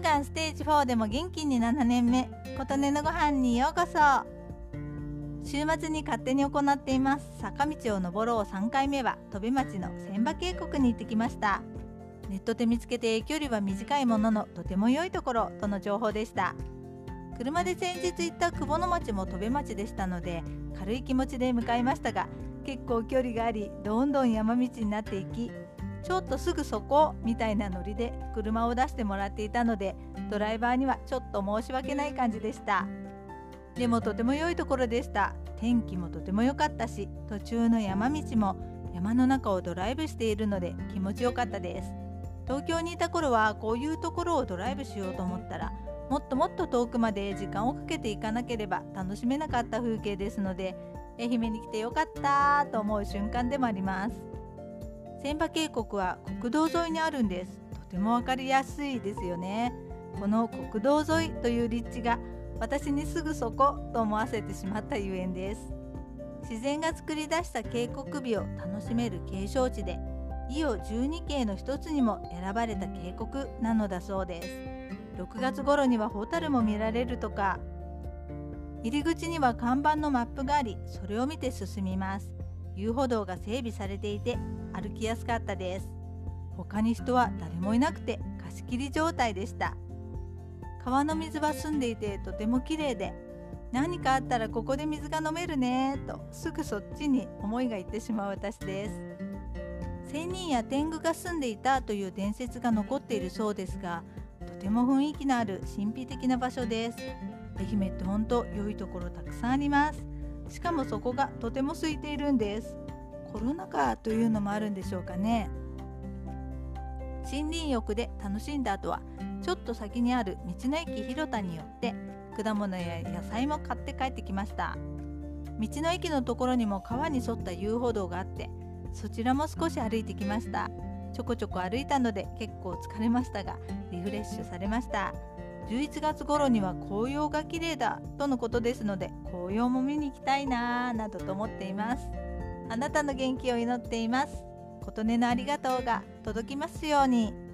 がんステージ4でも元気に7年目琴音のご飯にようこそ。週末に勝手に行っています。坂道を登ろう。3回目は飛び町の千葉渓谷に行ってきました。ネットで見つけて距離は短いもののとても良いところとの情報でした。車で先日行った久保の町も飛び町でしたので軽い気持ちで向かいましたが結構距離がありどんどん山道になっていきちょっとすぐそこみたいなノリで車を出してもらっていたのでドライバーにはちょっと申し訳ない感じでした。でもとても良いところでした。天気もとても良かったし途中の山道も山の中をドライブしているので気持ちよかったです。東京にいた頃はこういうところをドライブしようと思ったらもっともっと遠くまで時間をかけていかなければ楽しめなかった風景ですので愛媛に来てよかったと思う瞬間でもあります。千葉渓谷は国道沿いにあるんです。とても分かりやすいですよね。この国道沿いという立地が私にすぐそこと思わせてしまったゆえんです。自然が作り出した渓谷美を楽しめる景勝地で伊予12景の一つにも選ばれた渓谷なのだそうです。6月頃にはホタルも見られるとか。入り口には看板のマップがありそれを見て進みます。遊歩道が整備されていて歩きやすかったです。他に人は誰もいなくて貸し切り状態でした。川の水は澄んでいてとても綺麗で何かあったらここで水が飲めるねとすぐそっちに思いがいってしまう私です。仙人や天狗が住んでいたという伝説が残っているそうですがとても雰囲気のある神秘的な場所です。愛媛って本当良いところたくさんあります。しかもそこがとても空いているんです。コロナ禍というのもあるんでしょうかね。森林浴で楽しんだ後はちょっと先にある道の駅広田によって果物や野菜も買って帰ってきました。道の駅のところにも川に沿った遊歩道があってそちらも少し歩いてきました。ちょこちょこ歩いたので結構疲れましたがリフレッシュされました。11月頃には紅葉が綺麗だとのことですので紅葉も見に行きたいなぁなどと思っていますあなたの元気を祈っています琴音のありがとうが届きますように。